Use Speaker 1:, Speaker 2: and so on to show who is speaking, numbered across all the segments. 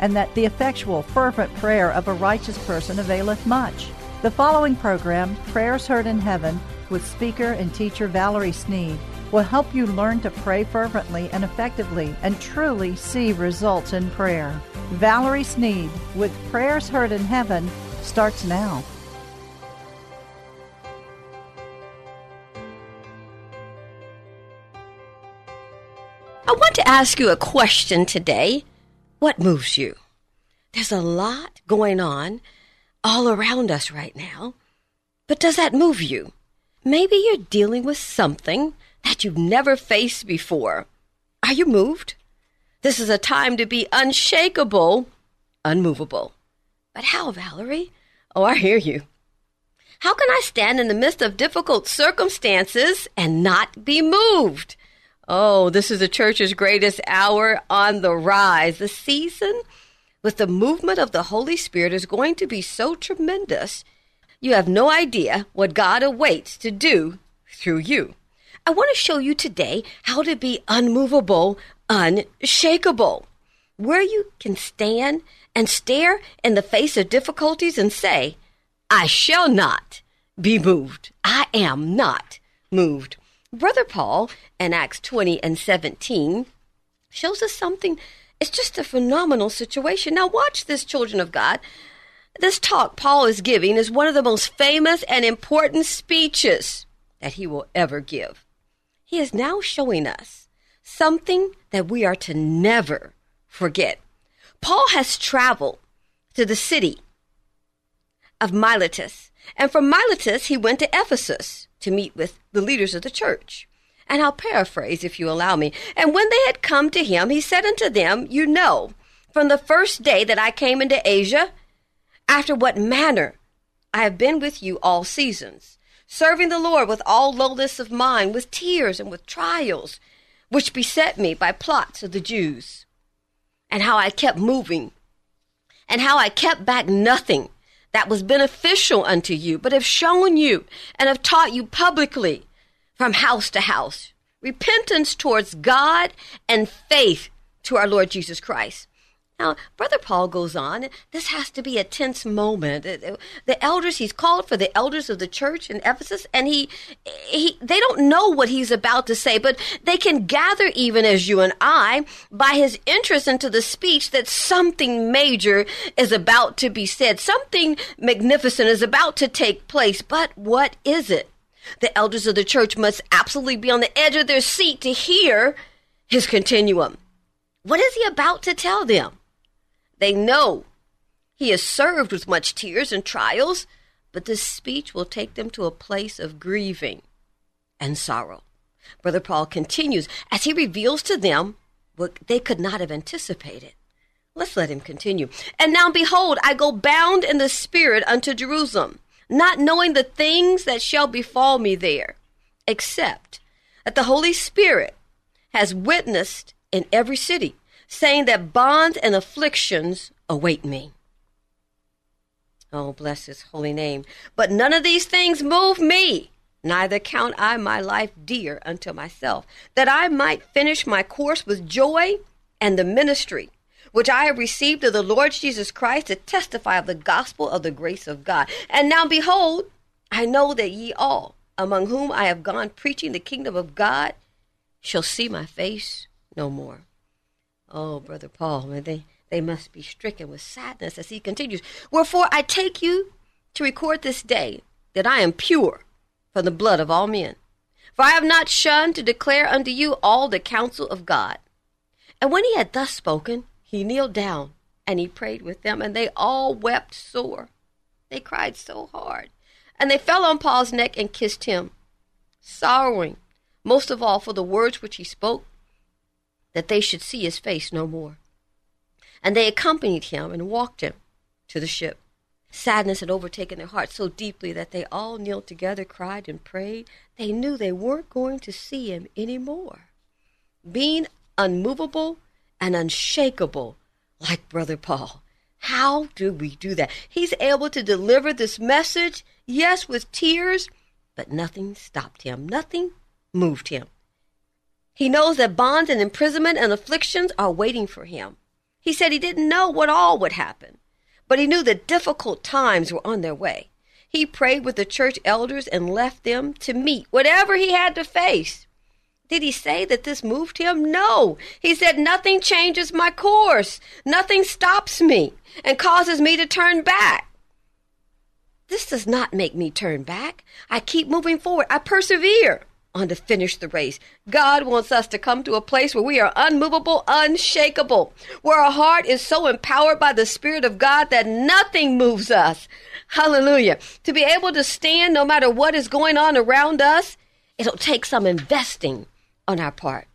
Speaker 1: and that the effectual, fervent prayer of a righteous person availeth much. The following program, Prayers Heard in Heaven, with speaker and teacher Valerie Sneed, will help you learn to pray fervently and effectively and truly see results in prayer. Valerie Sneed, with Prayers Heard in Heaven, starts now.
Speaker 2: I want to ask you a question today. What moves you? There's a lot going on all around us right now. But does that move you? Maybe you're dealing with something that you've never faced before. Are you moved? This is a time to be unshakable, unmovable. But how, Valerie? Oh, I hear you. How can I stand in the midst of difficult circumstances and not be moved? Oh, this is the church's greatest hour on the rise. The season with the movement of the Holy Spirit is going to be so tremendous. You have no idea what God awaits to do through you. I want to show you today how to be unmovable, unshakable, where you can stand and stare in the face of difficulties and say, I shall not be moved. I am not moved. Brother Paul in Acts 20 and 17 shows us something. It's just a phenomenal situation. Now, watch this, children of God. This talk Paul is giving is one of the most famous and important speeches that he will ever give. He is now showing us something that we are to never forget. Paul has traveled to the city of Miletus, and from Miletus he went to Ephesus to meet with the leaders of the church. And I'll paraphrase if you allow me. And when they had come to him, he said unto them, You know, from the first day that I came into Asia, after what manner I have been with you all seasons, serving the Lord with all lowliness of mind, with tears and with trials, which beset me by plots of the Jews, and how I kept moving, and how I kept back nothing that was beneficial unto you, but have shown you and have taught you publicly from house to house. Repentance towards God and faith to our Lord Jesus Christ. Now, Brother Paul goes on, this has to be a tense moment. The elders, he's called for the elders of the church in Ephesus, and he, he, they don't know what he's about to say, but they can gather, even as you and I, by his interest into the speech, that something major is about to be said. Something magnificent is about to take place. But what is it? The elders of the church must absolutely be on the edge of their seat to hear his continuum. What is he about to tell them? They know he is served with much tears and trials, but this speech will take them to a place of grieving and sorrow. Brother Paul continues as he reveals to them what they could not have anticipated. Let's let him continue. And now behold, I go bound in the Spirit unto Jerusalem, not knowing the things that shall befall me there, except that the Holy Spirit has witnessed in every city saying that bonds and afflictions await me. Oh, bless his holy name. But none of these things move me, neither count I my life dear unto myself, that I might finish my course with joy and the ministry which I have received of the Lord Jesus Christ to testify of the gospel of the grace of God. And now behold, I know that ye all, among whom I have gone preaching the kingdom of God, shall see my face no more. Oh, Brother Paul, they, they must be stricken with sadness as he continues. Wherefore I take you to record this day that I am pure from the blood of all men. For I have not shunned to declare unto you all the counsel of God. And when he had thus spoken, he kneeled down and he prayed with them, and they all wept sore. They cried so hard. And they fell on Paul's neck and kissed him, sorrowing most of all for the words which he spoke, that they should see his face no more. And they accompanied him and walked him to the ship. Sadness had overtaken their hearts so deeply that they all kneeled together, cried, and prayed. They knew they weren't going to see him any more. Being unmovable and unshakable, like Brother Paul. How do we do that? He's able to deliver this message, yes, with tears, but nothing stopped him. Nothing moved him. He knows that bonds and imprisonment and afflictions are waiting for him. He said he didn't know what all would happen but he knew that difficult times were on their way. He prayed with the church elders and left them to meet whatever he had to face. Did he say that this moved him? No. He said, Nothing changes my course. Nothing stops me and causes me to turn back. This does not make me turn back. I keep moving forward. I persevere on to finish the race. God wants us to come to a place where we are unmovable, unshakable, where our heart is so empowered by the Spirit of God that nothing moves us. Hallelujah. To be able to stand no matter what is going on around us, it'll take some investing on our part.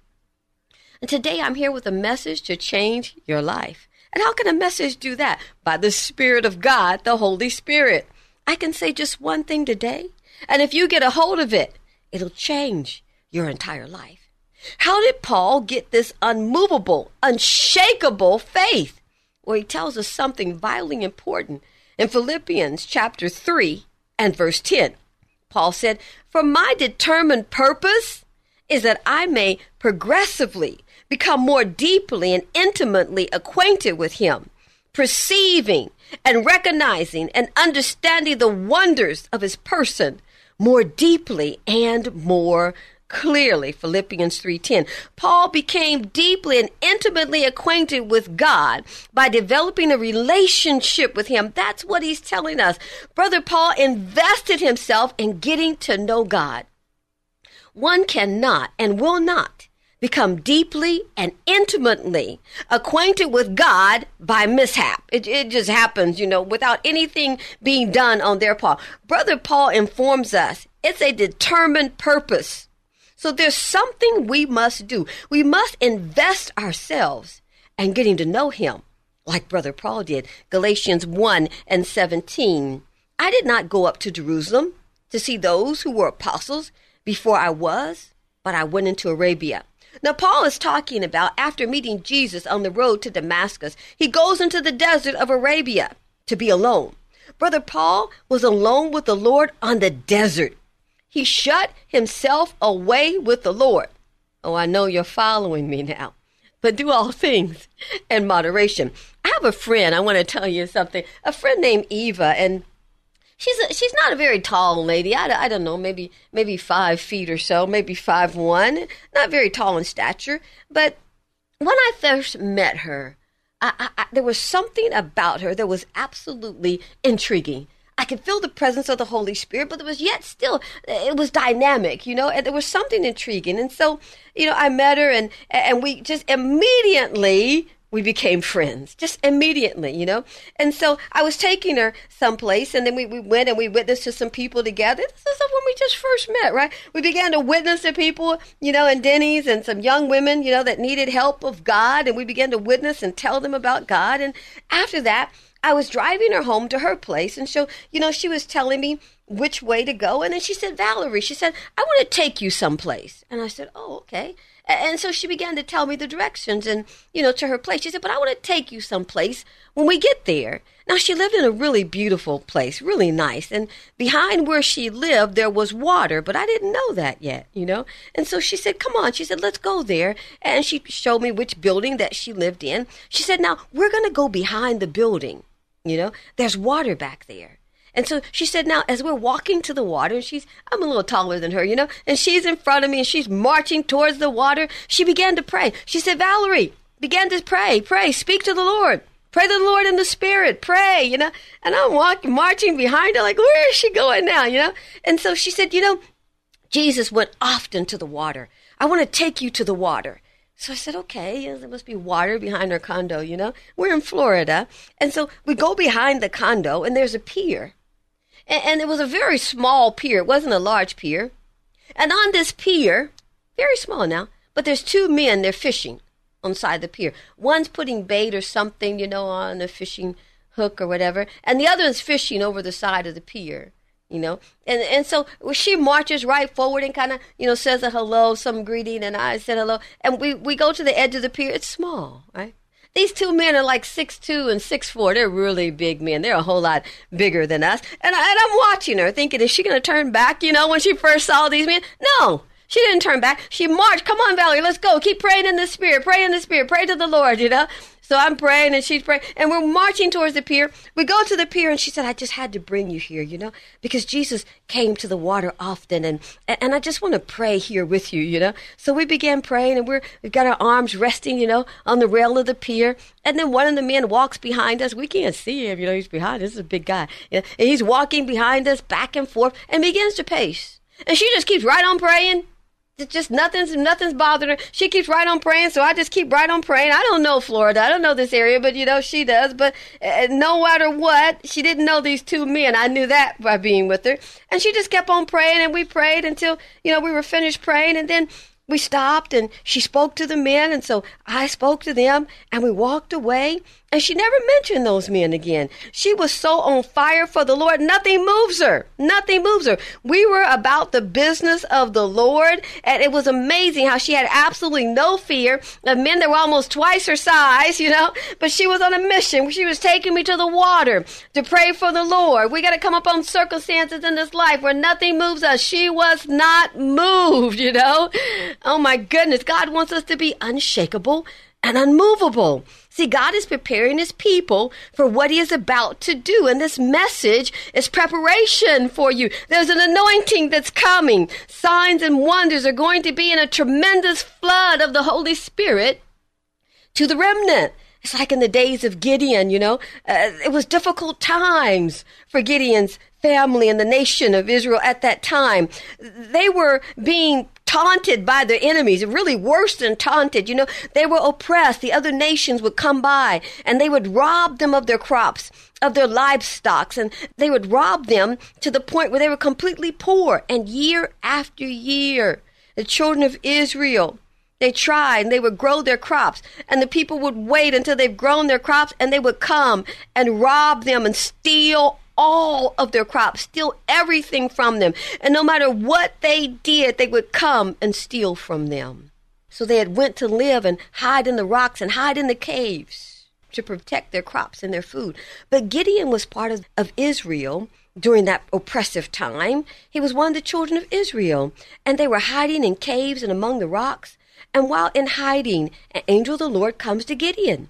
Speaker 2: And today I'm here with a message to change your life. And how can a message do that? By the Spirit of God, the Holy Spirit. I can say just one thing today. And if you get a hold of it, It'll change your entire life. How did Paul get this unmovable, unshakable faith? Well, he tells us something vitally important in Philippians chapter 3 and verse 10. Paul said, For my determined purpose is that I may progressively become more deeply and intimately acquainted with him, perceiving and recognizing and understanding the wonders of his person more deeply and more clearly philippians 3.10 paul became deeply and intimately acquainted with god by developing a relationship with him. That's what he's telling us. Brother paul invested himself in getting to know god. One cannot and will not become deeply and intimately acquainted with God by mishap. It, it just happens, you know, without anything being done on their part. Brother Paul informs us it's a determined purpose. So there's something we must do. We must invest ourselves in getting to know him like brother Paul did. Galatians 1 and 17. I did not go up to Jerusalem to see those who were apostles before I was, but I went into Arabia now, Paul is talking about after meeting Jesus on the road to Damascus, he goes into the desert of Arabia to be alone. Brother Paul was alone with the Lord on the desert. He shut himself away with the Lord. Oh, I know you're following me now. But do all things in moderation. I have a friend, I want to tell you something. A friend named Eva, and she's a, she's not a very tall lady. I, I don't know, maybe maybe five feet or so, maybe five one. Not very tall in stature, but when I first met her, I, I, there was something about her that was absolutely intriguing. I could feel the presence of the Holy Spirit, but it was yet still it was dynamic, you know, and there was something intriguing. And so, you know, I met her and and we just immediately we became friends just immediately, you know? And so I was taking her someplace and then we, we went and we witnessed to some people together. This is when we just first met, right? We began to witness to people, you know, in Denny's and some young women, you know, that needed help of God. And we began to witness and tell them about God. And after that, I was driving her home to her place. And so, you know, she was telling me which way to go. And then she said, Valerie, she said, I want to take you someplace. And I said, oh, okay. And so she began to tell me the directions and, you know, to her place. She said, But I want to take you someplace when we get there. Now, she lived in a really beautiful place, really nice. And behind where she lived, there was water, but I didn't know that yet, you know? And so she said, Come on. She said, Let's go there. And she showed me which building that she lived in. She said, Now, we're going to go behind the building. You know, there's water back there. And so she said, now as we're walking to the water, and she's, I'm a little taller than her, you know, and she's in front of me and she's marching towards the water. She began to pray. She said, Valerie, began to pray, pray, speak to the Lord. Pray to the Lord in the Spirit. Pray, you know. And I'm walking, marching behind her, like, where is she going now, you know? And so she said, you know, Jesus went often to the water. I want to take you to the water. So I said, okay, there must be water behind our condo, you know? We're in Florida. And so we go behind the condo, and there's a pier. And, and it was a very small pier. It wasn't a large pier. And on this pier, very small now, but there's two men, they're fishing on the side of the pier. One's putting bait or something, you know, on a fishing hook or whatever, and the other is fishing over the side of the pier. You know, and and so she marches right forward and kind of you know says a hello, some greeting, and I said hello, and we we go to the edge of the pier. It's small, right? These two men are like six two and six four. They're really big men. They're a whole lot bigger than us. And, I, and I'm watching her, thinking, is she going to turn back? You know, when she first saw these men, no, she didn't turn back. She marched. Come on, Valerie, let's go. Keep praying in the spirit. Pray in the spirit. Pray to the Lord, you know? So I'm praying and she's praying and we're marching towards the pier. We go to the pier and she said, I just had to bring you here, you know, because Jesus came to the water often and, and I just want to pray here with you, you know. So we began praying and we're, we've got our arms resting, you know, on the rail of the pier. And then one of the men walks behind us. We can't see him, you know, he's behind us. This is a big guy. And he's walking behind us back and forth and begins to pace. And she just keeps right on praying just nothing's nothing's bothering her. She keeps right on praying, so I just keep right on praying. I don't know Florida, I don't know this area, but you know she does. But uh, no matter what, she didn't know these two men. I knew that by being with her, and she just kept on praying, and we prayed until you know we were finished praying, and then we stopped and she spoke to the men and so I spoke to them and we walked away and she never mentioned those men again. She was so on fire for the Lord, nothing moves her. Nothing moves her. We were about the business of the Lord, and it was amazing how she had absolutely no fear of men that were almost twice her size, you know. But she was on a mission. She was taking me to the water to pray for the Lord. We got to come up on circumstances in this life where nothing moves us. She was not moved, you know. Oh my goodness. God wants us to be unshakable and unmovable. See, God is preparing his people for what he is about to do. And this message is preparation for you. There's an anointing that's coming. Signs and wonders are going to be in a tremendous flood of the Holy Spirit to the remnant. It's like in the days of Gideon, you know, uh, it was difficult times for Gideon's family and the nation of Israel at that time. They were being taunted by their enemies, really worse than taunted. You know, they were oppressed. The other nations would come by and they would rob them of their crops, of their livestock, and they would rob them to the point where they were completely poor. And year after year, the children of Israel, they tried and they would grow their crops and the people would wait until they've grown their crops and they would come and rob them and steal all of their crops, steal everything from them. And no matter what they did, they would come and steal from them. So they had went to live and hide in the rocks and hide in the caves to protect their crops and their food. But Gideon was part of, of Israel during that oppressive time. He was one of the children of Israel, and they were hiding in caves and among the rocks. And while in hiding, an angel of the Lord comes to Gideon.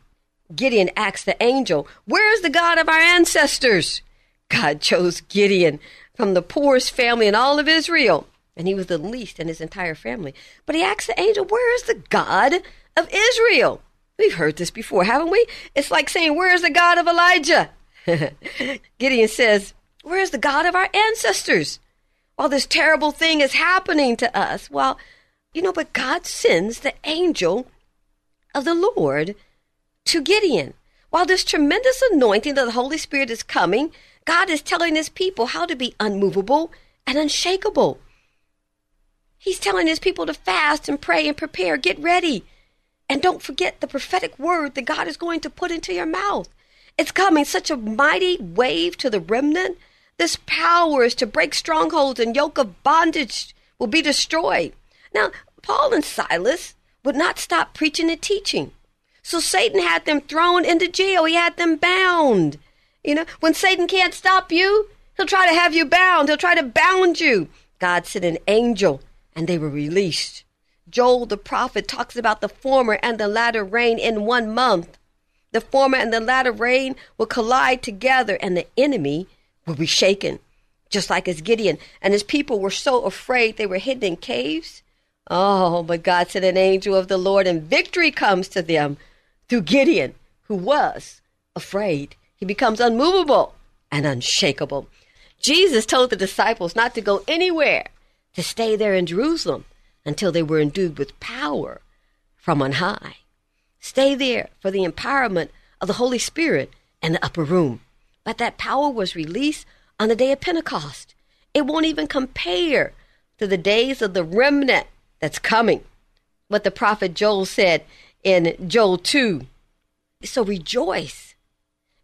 Speaker 2: Gideon asks the angel, Where is the God of our ancestors? God chose Gideon from the poorest family in all of Israel, and he was the least in his entire family. But he asks the angel, Where is the God of Israel? We've heard this before, haven't we? It's like saying, Where is the God of Elijah? Gideon says, Where is the God of our ancestors? While this terrible thing is happening to us. Well, you know, but God sends the angel of the Lord to Gideon. While this tremendous anointing of the Holy Spirit is coming, God is telling his people how to be unmovable and unshakable. He's telling his people to fast and pray and prepare, get ready. And don't forget the prophetic word that God is going to put into your mouth. It's coming such a mighty wave to the remnant. This power is to break strongholds and yoke of bondage will be destroyed. Now, Paul and Silas would not stop preaching and teaching. So Satan had them thrown into jail. He had them bound. You know, when Satan can't stop you, he'll try to have you bound. He'll try to bound you. God sent an angel and they were released. Joel the prophet talks about the former and the latter rain in one month. The former and the latter rain will collide together and the enemy will be shaken, just like as Gideon and his people were so afraid they were hidden in caves. Oh, but God sent an angel of the Lord and victory comes to them through Gideon, who was afraid. He becomes unmovable and unshakable. Jesus told the disciples not to go anywhere, to stay there in Jerusalem until they were endued with power from on high. Stay there for the empowerment of the Holy Spirit in the upper room. But that power was released on the day of Pentecost. It won't even compare to the days of the remnant that's coming. What the prophet Joel said in Joel 2. So rejoice.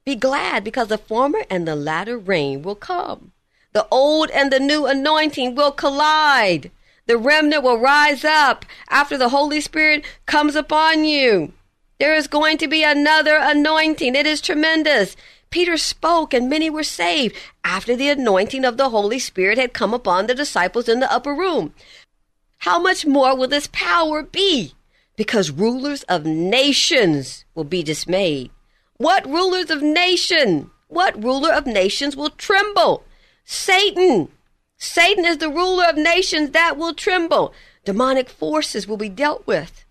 Speaker 2: Be glad because the former and the latter rain will come. The old and the new anointing will collide. The remnant will rise up after the Holy Spirit comes upon you. There is going to be another anointing. It is tremendous. Peter spoke and many were saved after the anointing of the Holy Spirit had come upon the disciples in the upper room. How much more will this power be? Because rulers of nations will be dismayed. What rulers of nation? What ruler of nations will tremble? Satan. Satan is the ruler of nations that will tremble. Demonic forces will be dealt with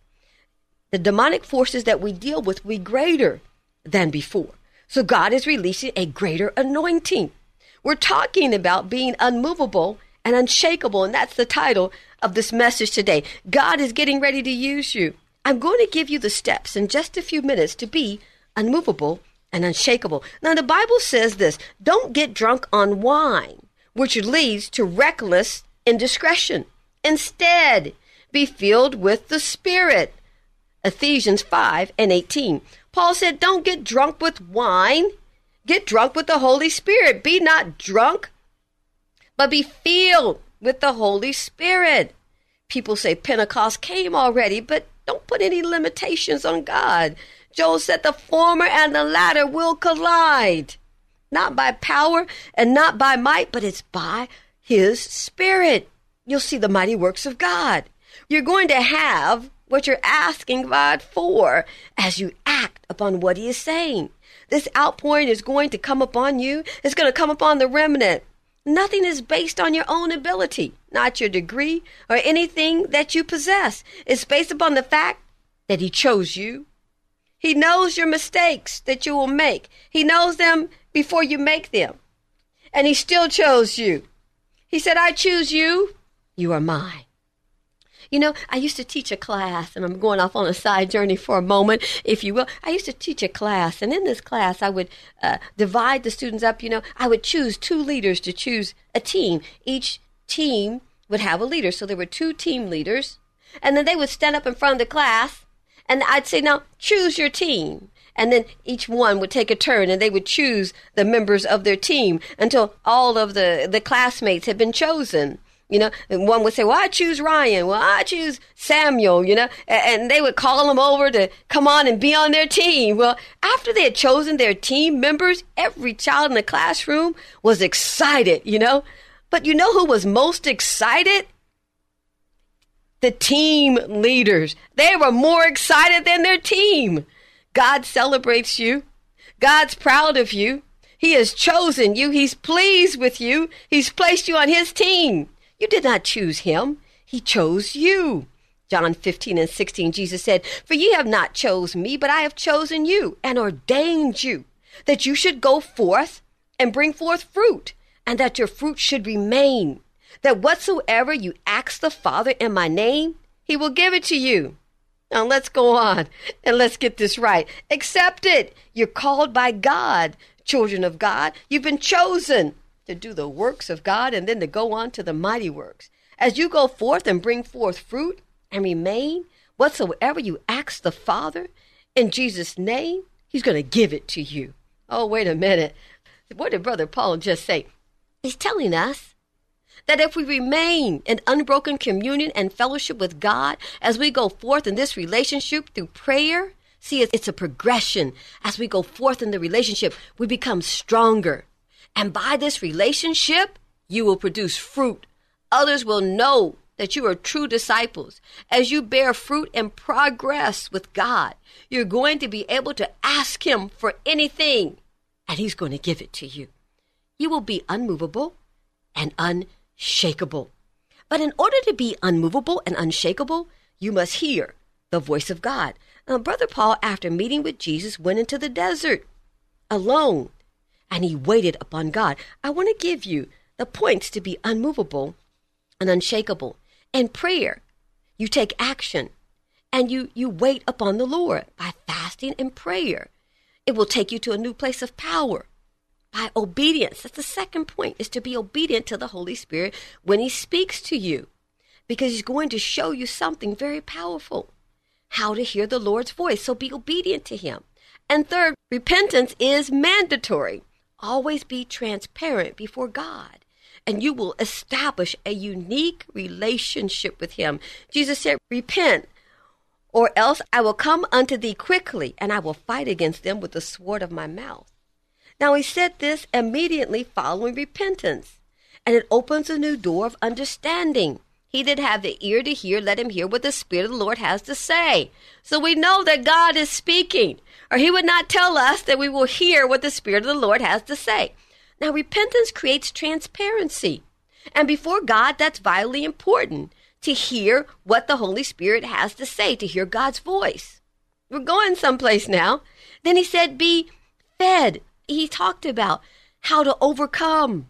Speaker 2: the demonic forces that we deal with will be greater than before. So God is releasing a greater anointing. We're talking about being unmovable and unshakable, and that's the title of this message today. God is getting ready to use you. I'm going to give you the steps in just a few minutes to be unmovable and unshakable. Now, the Bible says this don't get drunk on wine, which leads to reckless indiscretion. Instead, be filled with the Spirit. Ephesians 5 and 18. Paul said, Don't get drunk with wine, get drunk with the Holy Spirit. Be not drunk, but be filled with the Holy Spirit. People say Pentecost came already, but don't put any limitations on God. Joel said the former and the latter will collide, not by power and not by might, but it's by his spirit. You'll see the mighty works of God. You're going to have what you're asking God for as you act upon what He is saying. This outpouring is going to come upon you, it's going to come upon the remnant. Nothing is based on your own ability, not your degree or anything that you possess. It's based upon the fact that He chose you. He knows your mistakes that you will make, He knows them before you make them. And He still chose you. He said, I choose you. You are mine. You know, I used to teach a class, and I'm going off on a side journey for a moment, if you will. I used to teach a class, and in this class, I would uh, divide the students up. You know, I would choose two leaders to choose a team. Each team would have a leader. So there were two team leaders, and then they would stand up in front of the class, and I'd say, Now, choose your team and then each one would take a turn and they would choose the members of their team until all of the, the classmates had been chosen. You know, and one would say, well, I choose Ryan. Well, I choose Samuel, you know, and they would call them over to come on and be on their team. Well, after they had chosen their team members, every child in the classroom was excited, you know. But you know who was most excited? The team leaders. They were more excited than their team. God celebrates you. God's proud of you. He has chosen you. He's pleased with you. He's placed you on his team. You did not choose him. He chose you. John 15 and 16, Jesus said, For ye have not chose me, but I have chosen you and ordained you, that you should go forth and bring forth fruit, and that your fruit should remain, that whatsoever you ask the Father in my name, he will give it to you. Now let's go on and let's get this right. Accept it. You're called by God, children of God. You've been chosen to do the works of God and then to go on to the mighty works. As you go forth and bring forth fruit and remain, whatsoever you ask the Father in Jesus' name, He's going to give it to you. Oh, wait a minute. What did Brother Paul just say? He's telling us that if we remain in unbroken communion and fellowship with God as we go forth in this relationship through prayer, see, it's a progression. As we go forth in the relationship, we become stronger. And by this relationship, you will produce fruit. Others will know that you are true disciples. As you bear fruit and progress with God, you're going to be able to ask Him for anything, and He's going to give it to you. You will be unmovable and unshakable. But in order to be unmovable and unshakable, you must hear the voice of God. Now, Brother Paul, after meeting with Jesus, went into the desert alone and he waited upon God. I want to give you the points to be unmovable and unshakable. In prayer, you take action and you, you wait upon the Lord by fasting and prayer. It will take you to a new place of power by obedience. That's the second point is to be obedient to the Holy Spirit when he speaks to you because he's going to show you something very powerful. How to hear the Lord's voice. So be obedient to him. And third, repentance is mandatory. Always be transparent before God and you will establish a unique relationship with him. Jesus said, Repent, or else I will come unto thee quickly, and I will fight against them with the sword of my mouth. Now he said this immediately following repentance, and it opens a new door of understanding. He that have the ear to hear, let him hear what the Spirit of the Lord has to say. So we know that God is speaking, or he would not tell us that we will hear what the Spirit of the Lord has to say. Now, repentance creates transparency. And before God, that's vitally important to hear what the Holy Spirit has to say, to hear God's voice. We're going someplace now. Then he said, be fed. He talked about how to overcome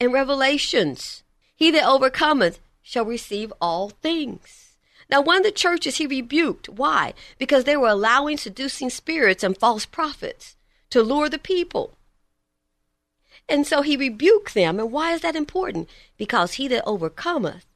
Speaker 2: in Revelations. He that overcometh shall receive all things. Now, one of the churches he rebuked. Why? Because they were allowing seducing spirits and false prophets to lure the people. And so he rebuked them. And why is that important? Because he that overcometh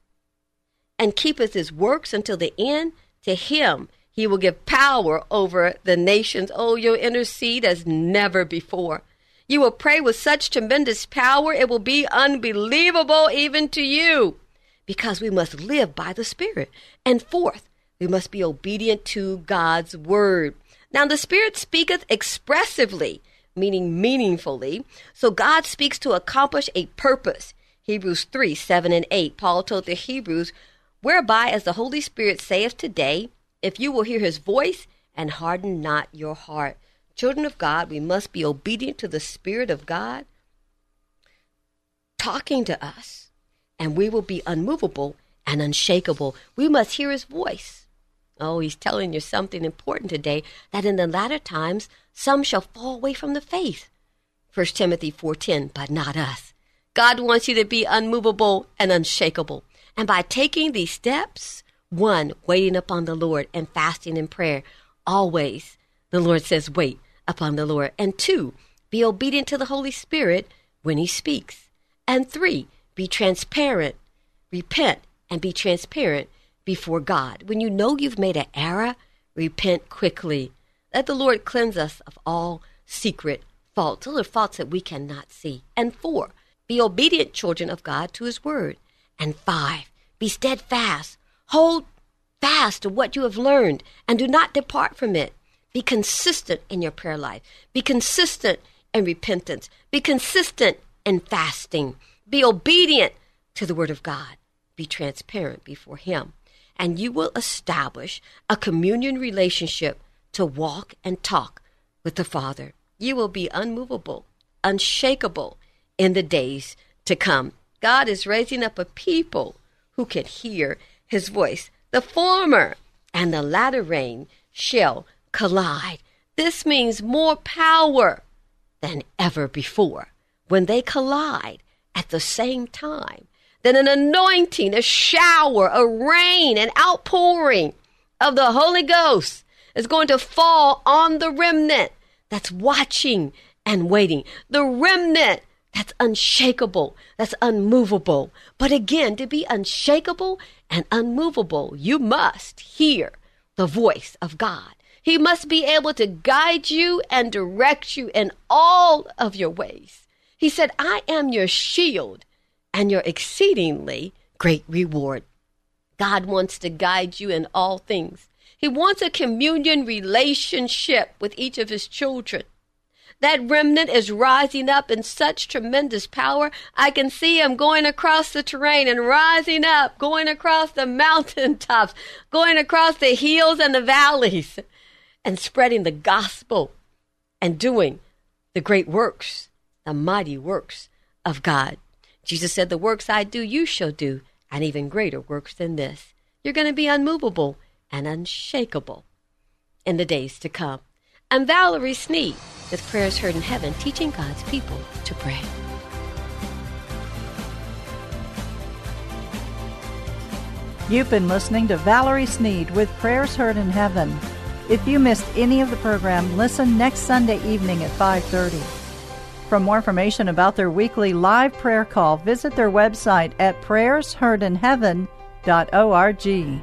Speaker 2: and keepeth his works until the end, to him he will give power over the nations. Oh, you'll intercede as never before. You will pray with such tremendous power, it will be unbelievable even to you, because we must live by the Spirit. And fourth, we must be obedient to God's word. Now, the Spirit speaketh expressively meaning meaningfully. So God speaks to accomplish a purpose. Hebrews 3 7 and 8. Paul told the Hebrews, Whereby, as the Holy Spirit saith today, if you will hear his voice and harden not your heart. Children of God, we must be obedient to the Spirit of God talking to us, and we will be unmovable and unshakable. We must hear his voice. Oh, he's telling you something important today that in the latter times some shall fall away from the faith. 1 Timothy 4:10, but not us. God wants you to be unmovable and unshakable. And by taking these steps, one, waiting upon the Lord and fasting in prayer, always the Lord says wait upon the Lord. And two, be obedient to the Holy Spirit when he speaks. And three, be transparent, repent and be transparent before God. When you know you've made an error, repent quickly. Let the Lord cleanse us of all secret faults, those are faults that we cannot see. And four, be obedient children of God to his word. And five, be steadfast. Hold fast to what you have learned and do not depart from it. Be consistent in your prayer life. Be consistent in repentance. Be consistent in fasting. Be obedient to the word of God. Be transparent before him and you will establish a communion relationship to walk and talk with the Father. You will be unmovable, unshakable in the days to come. God is raising up a people who can hear his voice. The former and the latter rain shall collide. This means more power than ever before. When they collide at the same time, that an anointing, a shower, a rain, an outpouring of the Holy Ghost is going to fall on the remnant that's watching and waiting. The remnant that's unshakable, that's unmovable. But again, to be unshakable and unmovable, you must hear the voice of God. He must be able to guide you and direct you in all of your ways. He said, I am your shield and your exceedingly great reward. God wants to guide you in all things. He wants a communion relationship with each of his children. That remnant is rising up in such tremendous power. I can see him going across the terrain and rising up, going across the mountaintops, going across the hills and the valleys, and spreading the gospel and doing the great works, the mighty works of God. Jesus said, The works I do, you shall do, and even greater works than this. You're going to be unmovable and unshakable in the days to come. I'm Valerie Sneed with Prayers Heard in Heaven, teaching God's people to pray.
Speaker 1: You've been listening to Valerie Sneed with Prayers Heard in Heaven. If you missed any of the program, listen next Sunday evening at 5:30. For more information about their weekly live prayer call, visit their website at prayersheardinheaven.org.